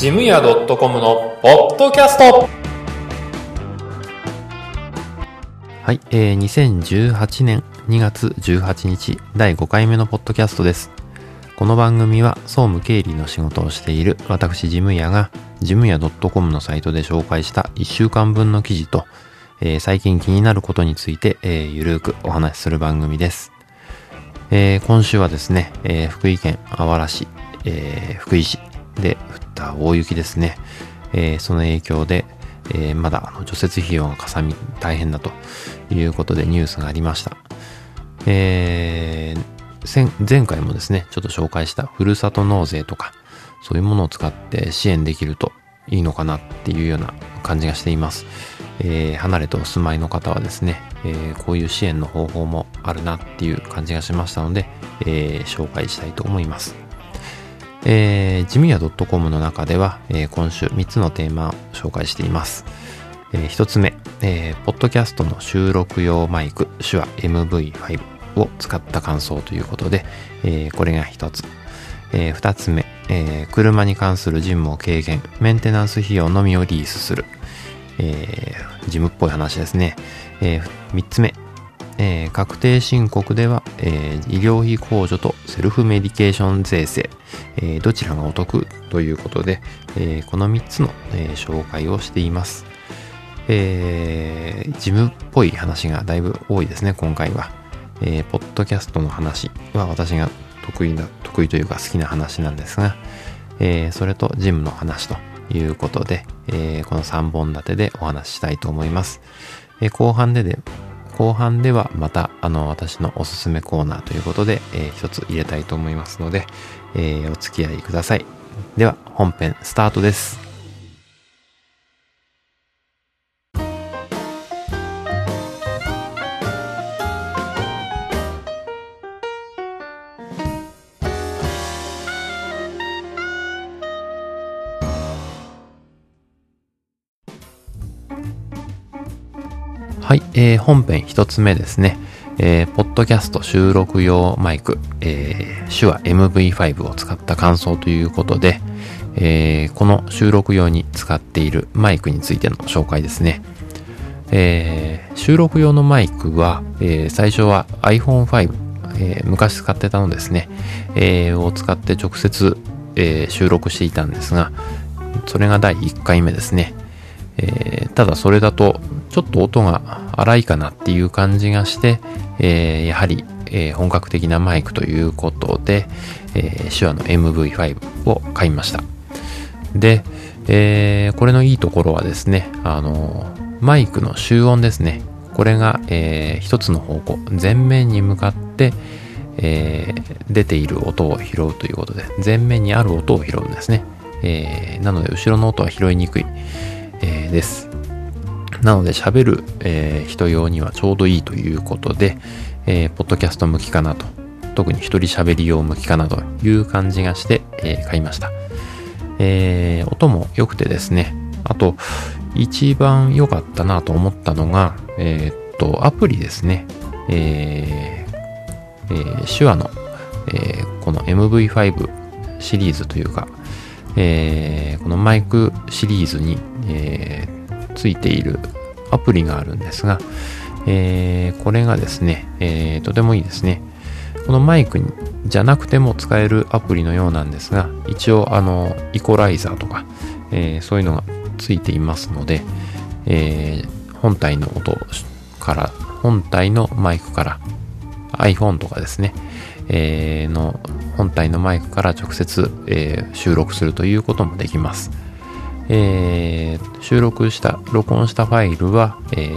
ジムヤ .com のポッドキャストはい、えー、2018年2月18日第5回目のポッドキャストです。この番組は総務経理の仕事をしている私ジムヤがジムヤ .com のサイトで紹介した1週間分の記事と、えー最近気になることについて、えーゆるーくお話しする番組です。えー今週はですね、えー福井県あわら市、えー福井市で降った大雪ですね。えーその影響で、えーまだ除雪費用がかさみ大変だということでニュースがありました。えー前回もですね、ちょっと紹介したふるさと納税とか、そういうものを使って支援できるといいのかなっていうような感じがしています。えー離れてお住まいの方はですね、えーこういう支援の方法もあるなっていう感じがしましたので、えー紹介したいと思います。えー、ジムヤ .com の中では、えー今週3つのテーマを紹介しています。え1つ目、えーポッドキャストの収録用マイク、手話 MV5 を使った感想ということで、えーこれが1つ。え2つ目、えー車に関する事務を軽減、メンテナンス費用のみをリースする。えー事務っぽい話ですね。え3つ目、えー確定申告では、えー医療費控除とセルフメディケーション税制、えーどちらがお得ということで、えこの3つの、え紹介をしています。えー事務っぽい話がだいぶ多いですね、今回は。えーポッドキャストの話は私が得意な、得意というか好きな話なんですが、えーそれと事務の話ということで、えーこの3本立てでお話ししたいと思います。え後半でで、後半ではまたあの私のおすすめコーナーということで、えー一つ入れたいと思いますので、えーお付き合いください。では本編スタートです。はい、えー本編一つ目ですね。えーポッドキャスト収録用マイク、えー手話 MV5 を使った感想ということで、えーこの収録用に使っているマイクについての紹介ですね。えー収録用のマイクは、えー最初は iPhone5、えー昔使ってたのですね、えーを使って直接、えー収録していたんですが、それが第1回目ですね。えーただそれだとちょっと音が荒いかなっていう感じがして、えーやはり、えー本格的なマイクということで、えー手話の MV5 を買いました。で、えーこれのいいところはですね、あのマイクの集音ですね。これが、えー一つの方向、前面に向かって、えー出ている音を拾うということで、前面にある音を拾うんですね。えーなので、後ろの音は拾いにくい、です。なので、喋る、えー人用にはちょうどいいということで、えーポッドキャスト向きかなと。特に一人喋り用向きかなという感じがして、えー買いました。えー音も良くてですね。あと、一番良かったなと思ったのが、えーっと、アプリですね。えーえー手話の、えーこの MV5 シリーズというか、えーこのマイクシリーズに、えーついているアプリがあるんですが、えーこれがですね、えーとてもいいですね。このマイクじゃなくても使えるアプリのようなんですが、一応あの、イコライザーとか、えーそういうのがついていますので、えー本体の音から、本体のマイクから iPhone とかですね、えーの本体のマイクから直接、え収録するということもできます。えー収録した、録音したファイルは、え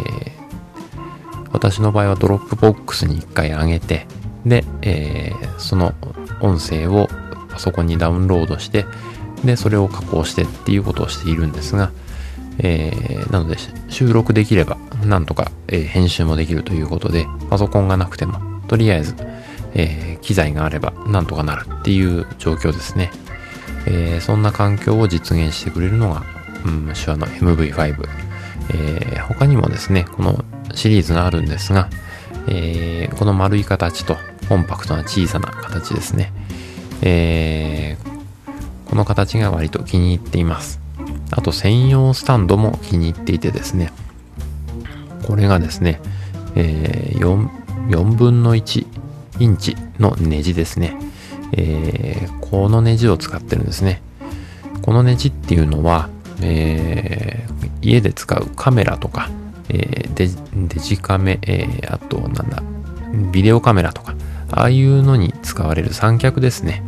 私の場合は Dropbox に一回上げて、で、えその音声をパソコンにダウンロードして、で、それを加工してっていうことをしているんですが、えーなので収録できればなんとか、えー編集もできるということでパソコンがなくてもとりあえず、えー機材があればなんとかなるっていう状況ですね、えーそんな環境を実現してくれるのが、うん、手話の MV5、えー他にもですねこのシリーズがあるんですが、えーこの丸い形とコンパクトな小さな形ですね、えーこの形が割と気に入っています。あと専用スタンドも気に入っていてですね、これがですね、えー、4, 4分の1インチのネジですね。えー、このネジを使ってるんですね。このネジっていうのは、えー、家で使うカメラとか、えー、デジカメ、えー、あとなんだ、ビデオカメラとか、ああいうのに使われる三脚ですね。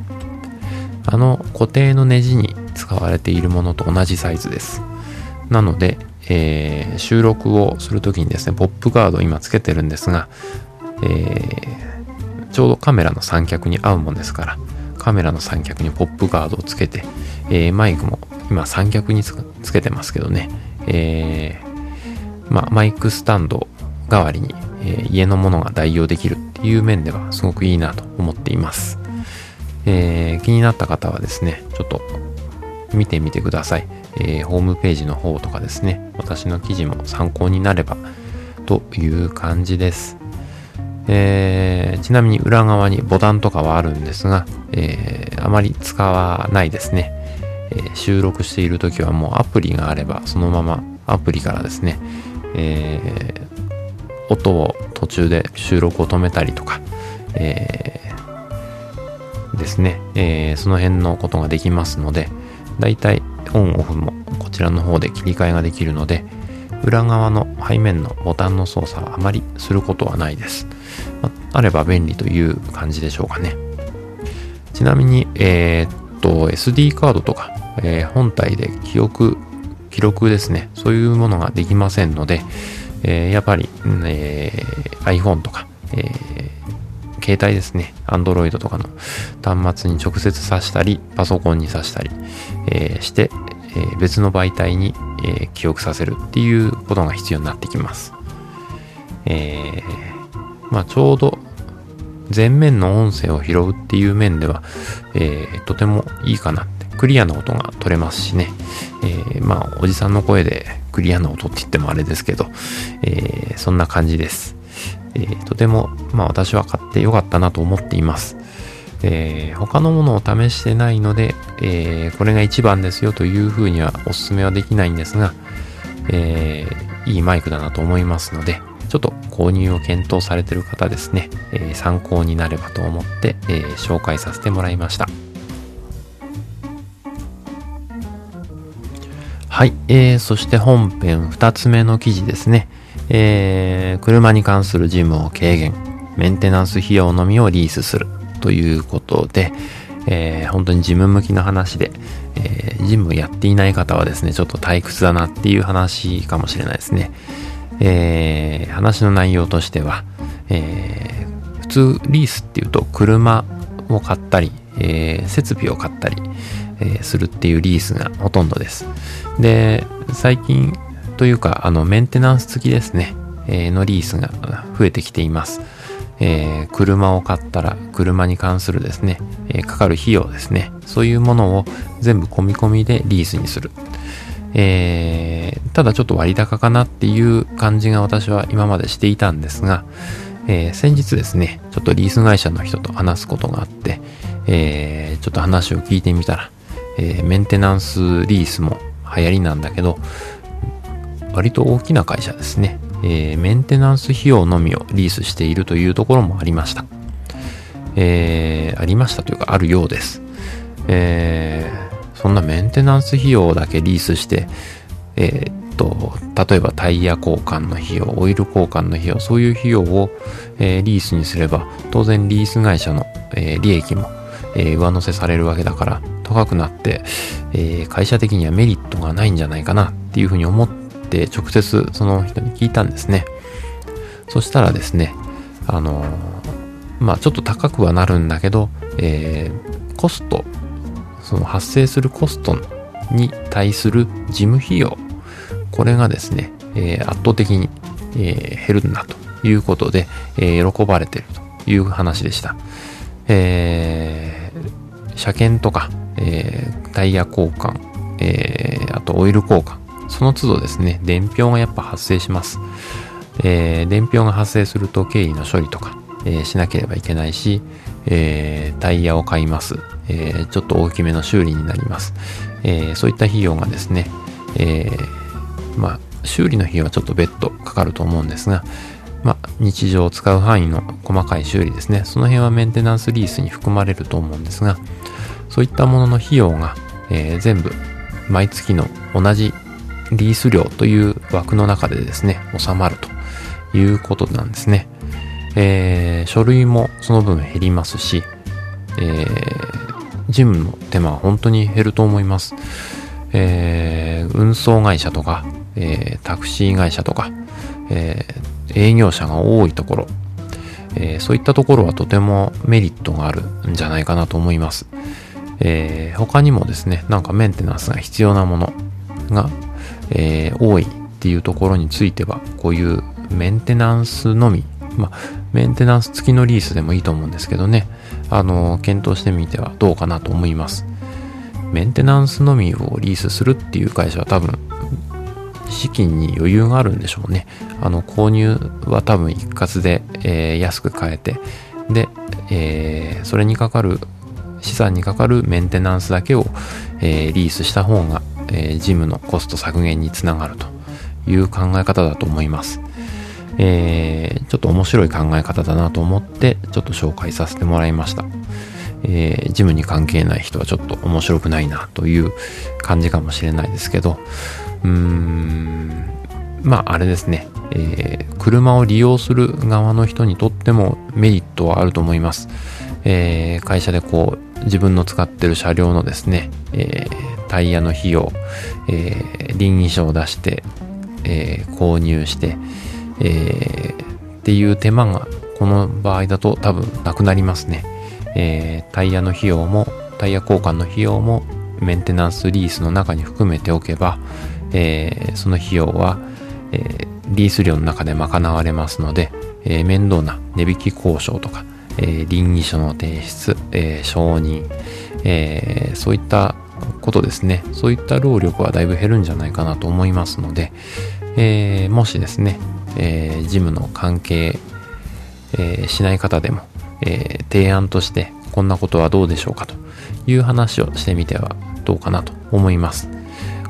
あの固定のネジに使われているものと同じサイズです。なので、えー、収録をするときにですね、ポップガード今つけてるんですが、えー、ちょうどカメラの三脚に合うもんですから、カメラの三脚にポップガードをつけて、えー、マイクも今三脚につけてますけどね、えー、まあ、マイクスタンド代わりに、えー、家のものが代用できるっていう面ではすごくいいなと思っています。えー、気になった方はですね、ちょっと見てみてください。え、ホームページの方とかですね、私の記事も参考になればという感じです。えー、ちなみに裏側にボタンとかはあるんですが、えー、あまり使わないですね、えー、収録している時はもうアプリがあればそのままアプリからですね、え音を途中で収録を止めたりとか、えですね、えその辺のことができますので、だいたいオンオフもこちらの方で切り替えができるので、裏側の背面のボタンの操作はあまりすることはないです。あれば便利という感じでしょうかね。ちなみに、えー、っと、SD カードとか、えー、本体で記憶、記録ですね、そういうものができませんので、えー、やっぱり、え iPhone とか、え携帯ですね、Android とかの端末に直接挿したり、パソコンに挿したり、えして、え別の媒体に、え記憶させるっていうことが必要になってきます。えまあ、ちょうど前面の音声を拾うっていう面では、えー、とてもいいかなって、クリアな音が取れますしね、えー、まあ、おじさんの声でクリアな音って言ってもあれですけど、えー、そんな感じです。えー、とても、まあ私は買ってよかったなと思っています。えー、他のものを試してないので、えー、これが一番ですよというふうにはお勧めはできないんですが、えー、いいマイクだなと思いますので、ちょっと購入を検討されてる方ですね、えー、参考になればと思って、えー、紹介させてもらいました。はい、えー、そして本編2つ目の記事ですね。えー、車に関する事務を軽減、メンテナンス費用のみをリースするということで、えー、本当に事務向きの話で、えー、事務やっていない方はですね、ちょっと退屈だなっていう話かもしれないですね。えー、話の内容としては、えー、普通リースっていうと車を買ったり、えー、設備を買ったり、え、するっていうリースがほとんどです。で、最近というか、あの、メンテナンス付きですね、え、のリースが増えてきています。えー、車を買ったら車に関するですね、えー、かかる費用ですね、そういうものを全部込み込みでリースにする。えー、ただちょっと割高かなっていう感じが私は今までしていたんですが、えー、先日ですね、ちょっとリース会社の人と話すことがあって、えー、ちょっと話を聞いてみたら、えメンテナンスリースも流行りなんだけど、割と大きな会社ですね、えメンテナンス費用のみをリースしているというところもありました。えありましたというか、あるようです。えーそんなメンテナンス費用だけリースして、えー、っと、例えばタイヤ交換の費用、オイル交換の費用、そういう費用を、えー、リースにすれば、当然リース会社の、えー、利益も、え上乗せされるわけだから、高くなって、え会社的にはメリットがないんじゃないかなっていうふうに思って、直接その人に聞いたんですね。そしたらですね、あのまあちょっと高くはなるんだけど、えーコストその発生するコストに対する事務費用、これがですね、えー、圧倒的に、えー、減るんだということで、えー、喜ばれているという話でした。えー、車検とか、えー、タイヤ交換、えー、あとオイル交換、その都度ですね、伝票がやっぱ発生します。えー、伝票が発生すると経緯の処理とか、えー、しなければいけないし、えー、タイヤを買います。えー、ちょっと大きめの修理になります。えー、そういった費用がですね、えー、まあ、修理の費用はちょっと別途かかると思うんですが、まあ、日常使う範囲の細かい修理ですね。その辺はメンテナンスリースに含まれると思うんですが、そういったものの費用が、え、全部毎月の同じリース料という枠の中でですね、収まるということなんですね。えー、書類もその分減りますし、えー、事務の手間は本当に減ると思います。えー、運送会社とか、えー、タクシー会社とか、えー、営業者が多いところ、え、そういったところはとてもメリットがあるんじゃないかなと思います。え、他にもですね、なんかメンテナンスが必要なものが、え、多いっていうところについては、こういうメンテナンスのみ、まあ、メンテナンス付きのリースでもいいと思うんですけどね、あの、検討してみてはどうかなと思います。メンテナンスのみをリースするっていう会社は多分、資金に余裕があるんでしょうね。あの、購入は多分一括で、えー、安く買えて、で、えー、それにかかる、資産にかかるメンテナンスだけを、えー、リースした方が、えー、事務のコスト削減につながるという考え方だと思います。えー、ちょっと面白い考え方だなと思って、ちょっと紹介させてもらいました。えー、ジムに関係ない人はちょっと面白くないなという感じかもしれないですけど、うーん、まああれですね、えー、車を利用する側の人にとってもメリットはあると思います。えー、会社でこう自分の使ってる車両のですね、え、タイヤの費用、えー、臨時書を出して、え、購入して、えー、っていう手間がこの場合だと多分なくなりますね。えー、タイヤの費用も、タイヤ交換の費用もメンテナンスリースの中に含めておけば、えー、その費用は、えー、リース料の中で賄われますので、えー、面倒な値引き交渉とか、えー、倫理書の提出、えー、承認、えー、そういったことですね。そういった労力はだいぶ減るんじゃないかなと思いますので、えー、もしですね、えー、事務の関係、えー、しない方でも、えー、提案としてこんなことはどうでしょうかという話をしてみてはどうかなと思います。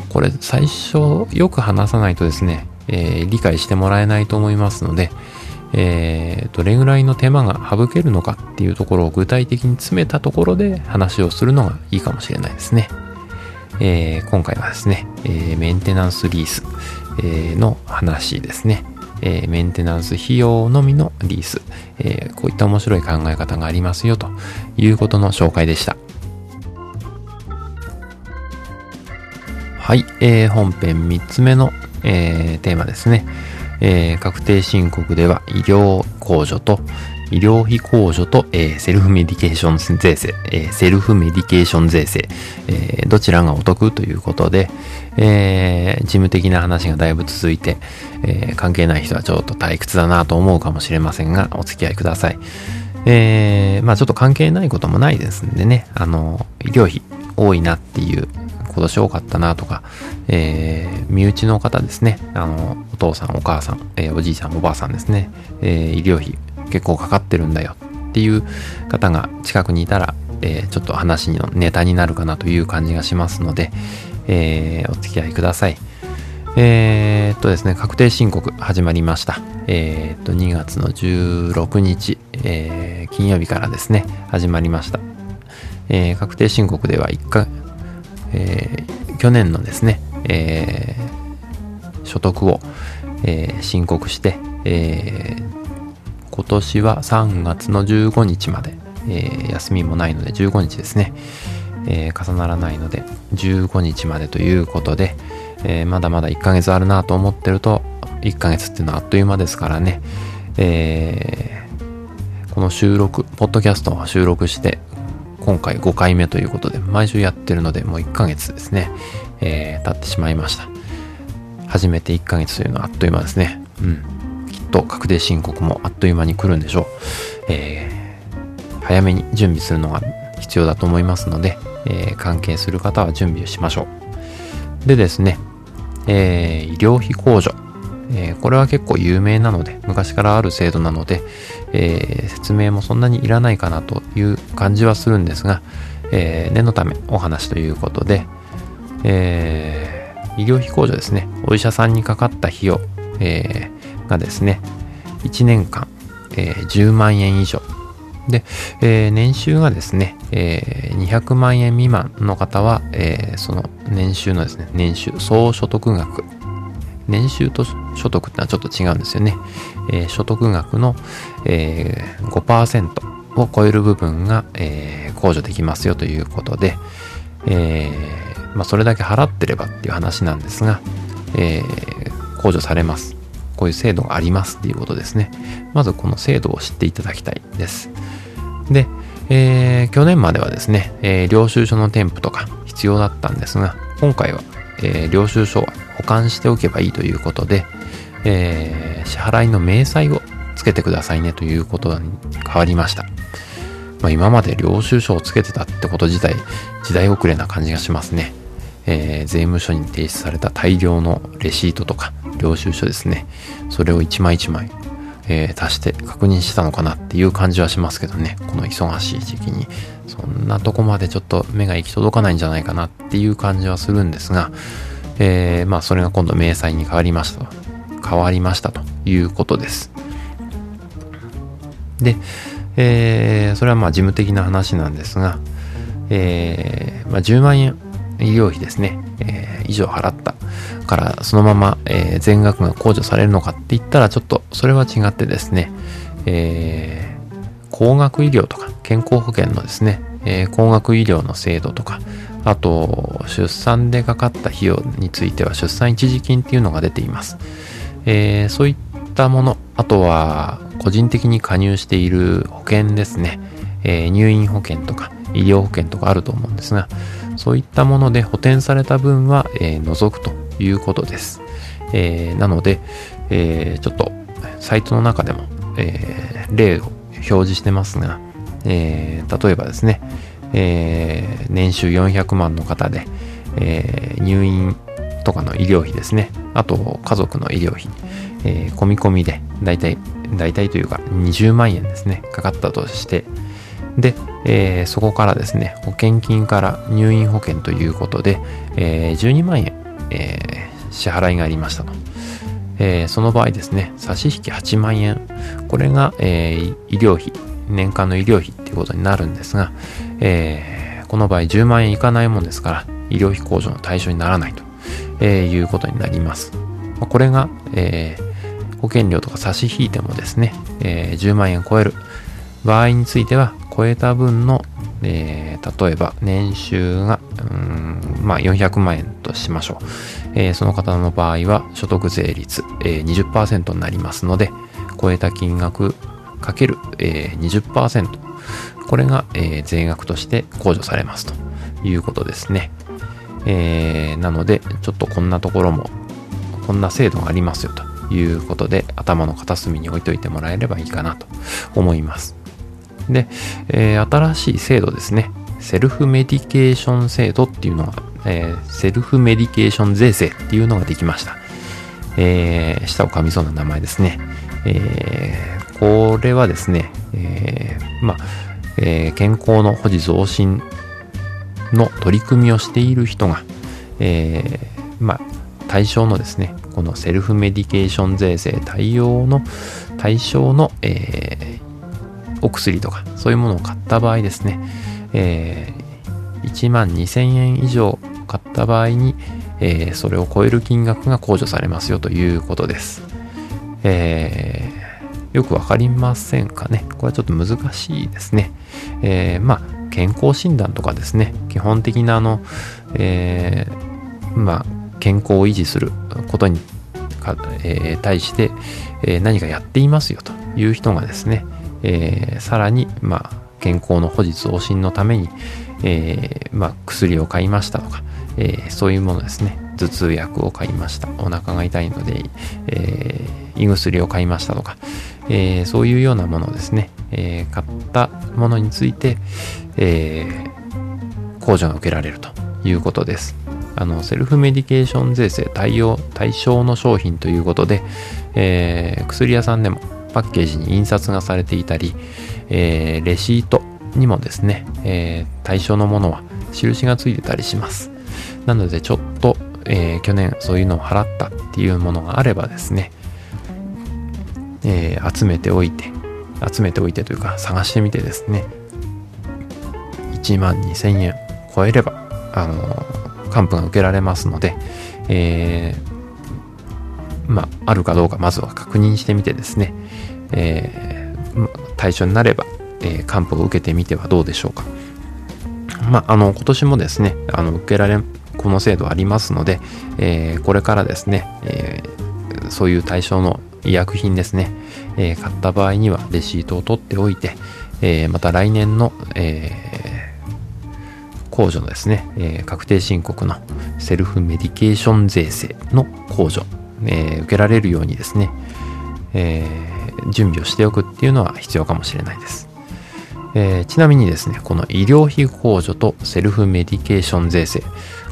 これ最初よく話さないとですね、えー、理解してもらえないと思いますので、えー、どれぐらいの手間が省けるのかっていうところを具体的に詰めたところで話をするのがいいかもしれないですね。えー、今回はですね、え、メンテナンスリース、え、の話ですね。えー、メンテナンス費用のみのリース、えー、こういった面白い考え方がありますよということの紹介でした。はい、えー、本編3つ目の、えー、テーマですね。えー、確定申告では医療控除と医療費控除と、えー、セルフメディケーション税制、えー、セルフメディケーション税制、えー、どちらがお得ということで、えー、事務的な話がだいぶ続いて、えー、関係ない人はちょっと退屈だなと思うかもしれませんが、お付き合いください。えー、まあちょっと関係ないこともないですんでね、あの、医療費多いなっていう、今年多かったなとか、えー、身内の方ですね、あの、お父さん、お母さん、えー、おじいさん、おばあさんですね、えー、医療費結構かかってるんだよっていう方が近くにいたら、えー、ちょっと話のネタになるかなという感じがしますので、えー、お付き合いください。えー、っとですね、確定申告始まりました。えー、っと、2月の16日、えー、金曜日からですね、始まりました。えー、確定申告では1回、えー、去年のですね、えー、所得を、えー、申告して、えー、今年は3月の15日まで、えー、休みもないので15日ですね、えー、重ならないので15日までということで、えー、まだまだ1ヶ月あるなと思ってると1ヶ月っていうのはあっという間ですからね、えー、この収録ポッドキャストを収録して今回5回目ということで毎週やってるのでもう1ヶ月ですね、えー、経ってしまいました。初めて1ヶ月というのはあっという間ですね。うん。と確定申告もあっという間に来るんでしょう。えー、早めに準備するのが必要だと思いますので、えー、関係する方は準備をしましょう。でですね、えー、医療費控除。えー、これは結構有名なので、昔からある制度なので、えー、説明もそんなにいらないかなという感じはするんですが、えー、念のためお話ということで、えー、医療費控除ですね、お医者さんにかかった費用、え、がですね、1年間、えー、10万円以上。で、えー、年収がですね、えー、200万円未満の方は、えー、その年収のですね、年収、総所得額、年収と所得ってのはちょっと違うんですよね。えー、所得額の、えー、5%を超える部分が、えー、控除できますよということで、えーまあ、それだけ払ってればっていう話なんですが、えー、控除されます。こういう制度がありますっていうことですね。まずこの制度を知っていただきたいです。で、えー、去年まではですね、えー、領収書の添付とか必要だったんですが、今回は、えー、領収書は保管しておけばいいということで、え、支払いの明細をつけてくださいねということに変わりました。まあ、今まで領収書をつけてたってこと自体、時代遅れな感じがしますね。えー、税務署に提出された大量のレシートとか領収書ですね。それを一枚一枚、えー、足して確認してたのかなっていう感じはしますけどね。この忙しい時期に。そんなとこまでちょっと目が行き届かないんじゃないかなっていう感じはするんですが、えー、まあそれが今度明細に変わりました。変わりましたということです。で、えー、それはまあ事務的な話なんですが、えー、まあ、10万円医療費ですね、えー、以上払ったからそのまま、えー、全額が控除されるのかって言ったらちょっとそれは違ってですね、えー、高額医療とか健康保険のですね、えー、高額医療の制度とかあと出産でかかった費用については出産一時金っていうのが出ています、えー、そういったものあとは個人的に加入している保険ですね、えー、入院保険とか医療保険とかあると思うんですがそういったもので補填された分は、えー、除くということです。えー、なので、えー、ちょっとサイトの中でも、えー、例を表示してますが、えー、例えばですね、えー、年収400万の方で、えー、入院とかの医療費ですね、あと家族の医療費、えー、込み込みで大体、大体というか20万円ですね、かかったとして、で、えー、そこからですね、保険金から入院保険ということで、えー、12万円、えー、支払いがありましたと。えー、その場合ですね、差し引き8万円。これが、えー、医療費、年間の医療費っていうことになるんですが、えー、この場合10万円いかないもんですから、医療費控除の対象にならないと、えー、いうことになります。これが、えー、保険料とか差し引いてもですね、えー、10万円超える場合については、超えた分の、えー、例えば年収が、うんまあ、400万円としましょう。えー、その方の場合は所得税率、えー、20%になりますので、超えた金額かける、えー、20%。これが、えー、税額として控除されますということですね。えー、なので、ちょっとこんなところも、こんな制度がありますよということで、頭の片隅に置いといてもらえればいいかなと思います。で、えー、新しい制度ですね。セルフメディケーション制度っていうのが、えー、セルフメディケーション税制っていうのができました。えー、舌を噛みそうな名前ですね。えー、これはですね、えー、まあ、えー、健康の保持増進の取り組みをしている人が、えー、まあ、対象のですね、このセルフメディケーション税制対応の対象の、えお薬とか、そういうものを買った場合ですね、えー、1万2000円以上買った場合に、えー、それを超える金額が控除されますよということです。えー、よくわかりませんかね。これはちょっと難しいですね。えー、まあ、健康診断とかですね、基本的なあの、えー、まあ、健康を維持することにか、えー、対して、えー、何かやっていますよという人がですね、えー、さらに、まあ、健康の保持増進のために、えー、まあ、薬を買いましたとか、え、そういうものですね。頭痛薬を買いました。お腹が痛いので、え、胃薬を買いましたとか、え、そういうようなものですね。え、買ったものについて、え、控除が受けられるということです。あの、セルフメディケーション税制対応、対象の商品ということで、えー、薬屋さんでもパッケージに印刷がされていたり、えー、レシートにもですね、えー、対象のものは印がついてたりします。なのでちょっと、えー、去年そういうのを払ったっていうものがあればですね、えー、集めておいて、集めておいてというか探してみてですね、1万2000円超えれば、あの還付が受けられますので、えー、まあ、あるかどうかまずは確認してみてですね、えー、対象になれば、えー、還付を受けてみてはどうでしょうか。まあ、あの、今年もですね、あの、受けられ、この制度ありますので、えー、これからですね、えー、そういう対象の医薬品ですね、えー、買った場合にはレシートを取っておいて、え、また来年の、え、控除のですね、え、確定申告のセルフメディケーション税制の控除、えー、受けられるようにですね、えー、準備をしておくっていうのは必要かもしれないです。えー、ちなみにですね、この医療費控除とセルフメディケーション税制、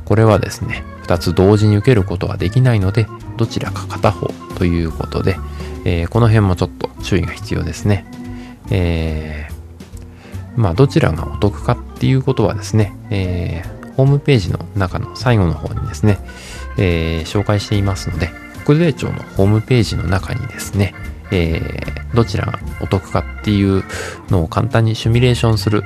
これはですね、2つ同時に受けることはできないので、どちらか片方ということで、えー、この辺もちょっと注意が必要ですね。えー、まあ、どちらがお得かっていうことはですね、えー、ホームページの中の最後の方にですね、え、紹介していますので、国税庁のホームページの中にですね、えー、どちらがお得かっていうのを簡単にシミュレーションする、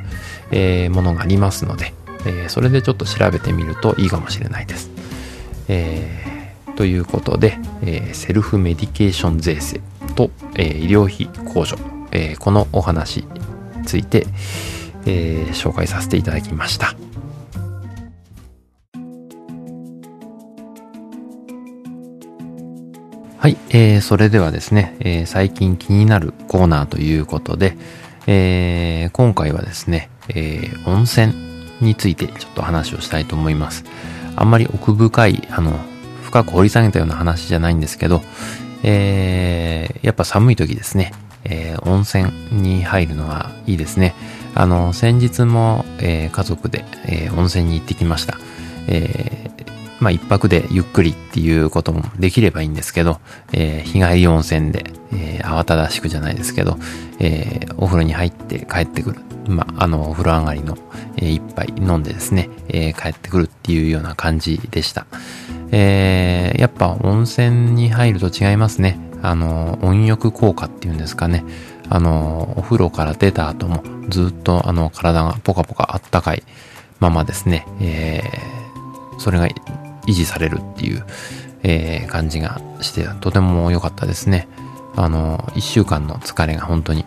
えー、ものがありますので、えー、それでちょっと調べてみるといいかもしれないです。えー、ということで、え、セルフメディケーション税制と、え、医療費控除、え、このお話について、え、紹介させていただきました。はい、えー、それではですね、えー、最近気になるコーナーということで、えー、今回はですね、えー、温泉についてちょっと話をしたいと思います。あんまり奥深い、あの、深く掘り下げたような話じゃないんですけど、えー、やっぱ寒い時ですね、えー、温泉に入るのはいいですね。あの、先日も、えー、家族で、えー、温泉に行ってきました。え、まあ一泊でゆっくりっていうこともできればいいんですけど、えー、日帰り温泉で、えー、慌ただしくじゃないですけど、えー、お風呂に入って帰ってくる。まあ、あの、お風呂上がりの、えー、一杯飲んでですね、えー、帰ってくるっていうような感じでした。えー、やっぱ温泉に入ると違いますね。あの、温浴効果っていうんですかね。あの、お風呂から出た後もずっとあの体がポカポカあったかいままですね、えー、それが維持されるっていう、えー、感じがしてとても良かったですね。あの、一週間の疲れが本当に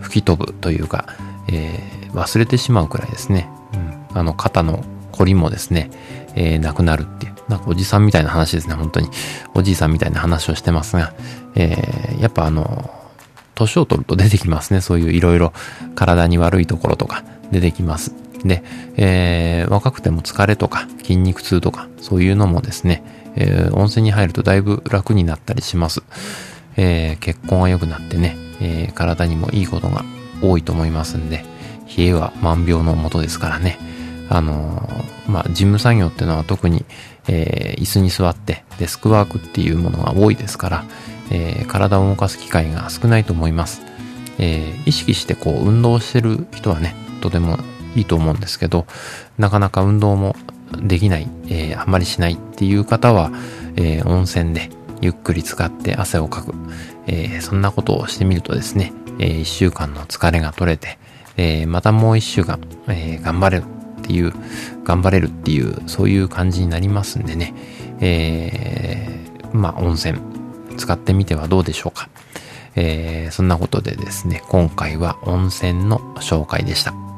吹き飛ぶというか、えー、忘れてしまうくらいですね。うん、あの、肩の凝りもですね、えー、なくなるっていう。なんかおじさんみたいな話ですね、本当に。おじいさんみたいな話をしてますが、えー、やっぱあの、年を取ると出てきますね。そういういろいろ体に悪いところとか出てきます。で、えー、若くても疲れとか筋肉痛とかそういうのもですね、えー、温泉に入るとだいぶ楽になったりします。えー、血行が良くなってね、えー、体にもいいことが多いと思いますんで、冷えは万病のもとですからね。あのー、まあ、事務作業っていうのは特に、えー、椅子に座ってデスクワークっていうものが多いですから、えー、体を動かす機会が少ないと思います。えー、意識してこう運動してる人はね、とてもいいと思うんですけど、なかなか運動もできない、えー、あんまりしないっていう方は、えー、温泉でゆっくり使って汗をかく、えー、そんなことをしてみるとですね、えー、1週間の疲れが取れて、えー、またもう1週間、えー、頑張れるっていう、頑張れるっていう、そういう感じになりますんでね、えー、まあ温泉使ってみてはどうでしょうか。えー、そんなことでですね、今回は温泉の紹介でした。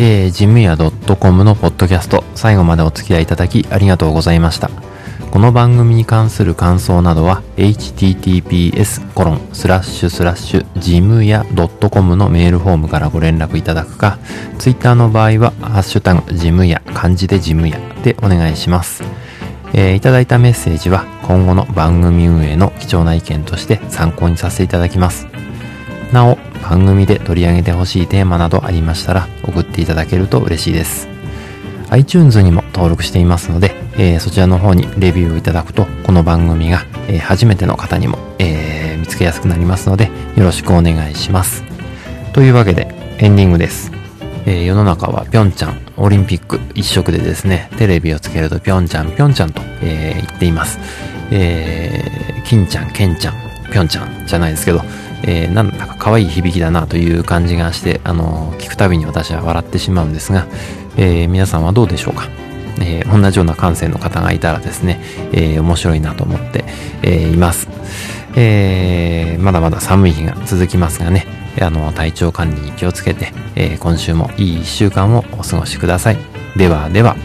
えー、ジムヤ .com のポッドキャスト、最後までお付き合いいただきありがとうございました。この番組に関する感想などは、https コロンスラッシュスラッシュジムヤ .com のメールフォームからご連絡いただくか、ツイッターの場合は、ハッシュタグジムヤ、漢字でジムヤでお願いします。えー、いただいたメッセージは今後の番組運営の貴重な意見として参考にさせていただきます。なお、番組で取り上げてほしいテーマなどありましたら送っていただけると嬉しいです。iTunes にも登録していますので、えーそちらの方にレビューをいただくと、この番組が、えー初めての方にも、えー見つけやすくなりますので、よろしくお願いします。というわけで、エンディングです。え世の中はぴょんちゃん、オリンピック一色でですね、テレビをつけるとぴょんちゃん、ぴょんちゃんと、え言っています。えー、金ちゃん、ケンちゃん、ぴょんちゃんじゃないですけど、えーなんだか可愛い響きだなという感じがして、あのー聞くたびに私は笑ってしまうんですが、えー皆さんはどうでしょうか？えー同じような感性の方がいたらですね、えー面白いなと思って、えーいます。えーまだまだ寒い日が続きますがね、あの、体調管理に気をつけて、えー今週もいい一週間をお過ごしください。ではでは。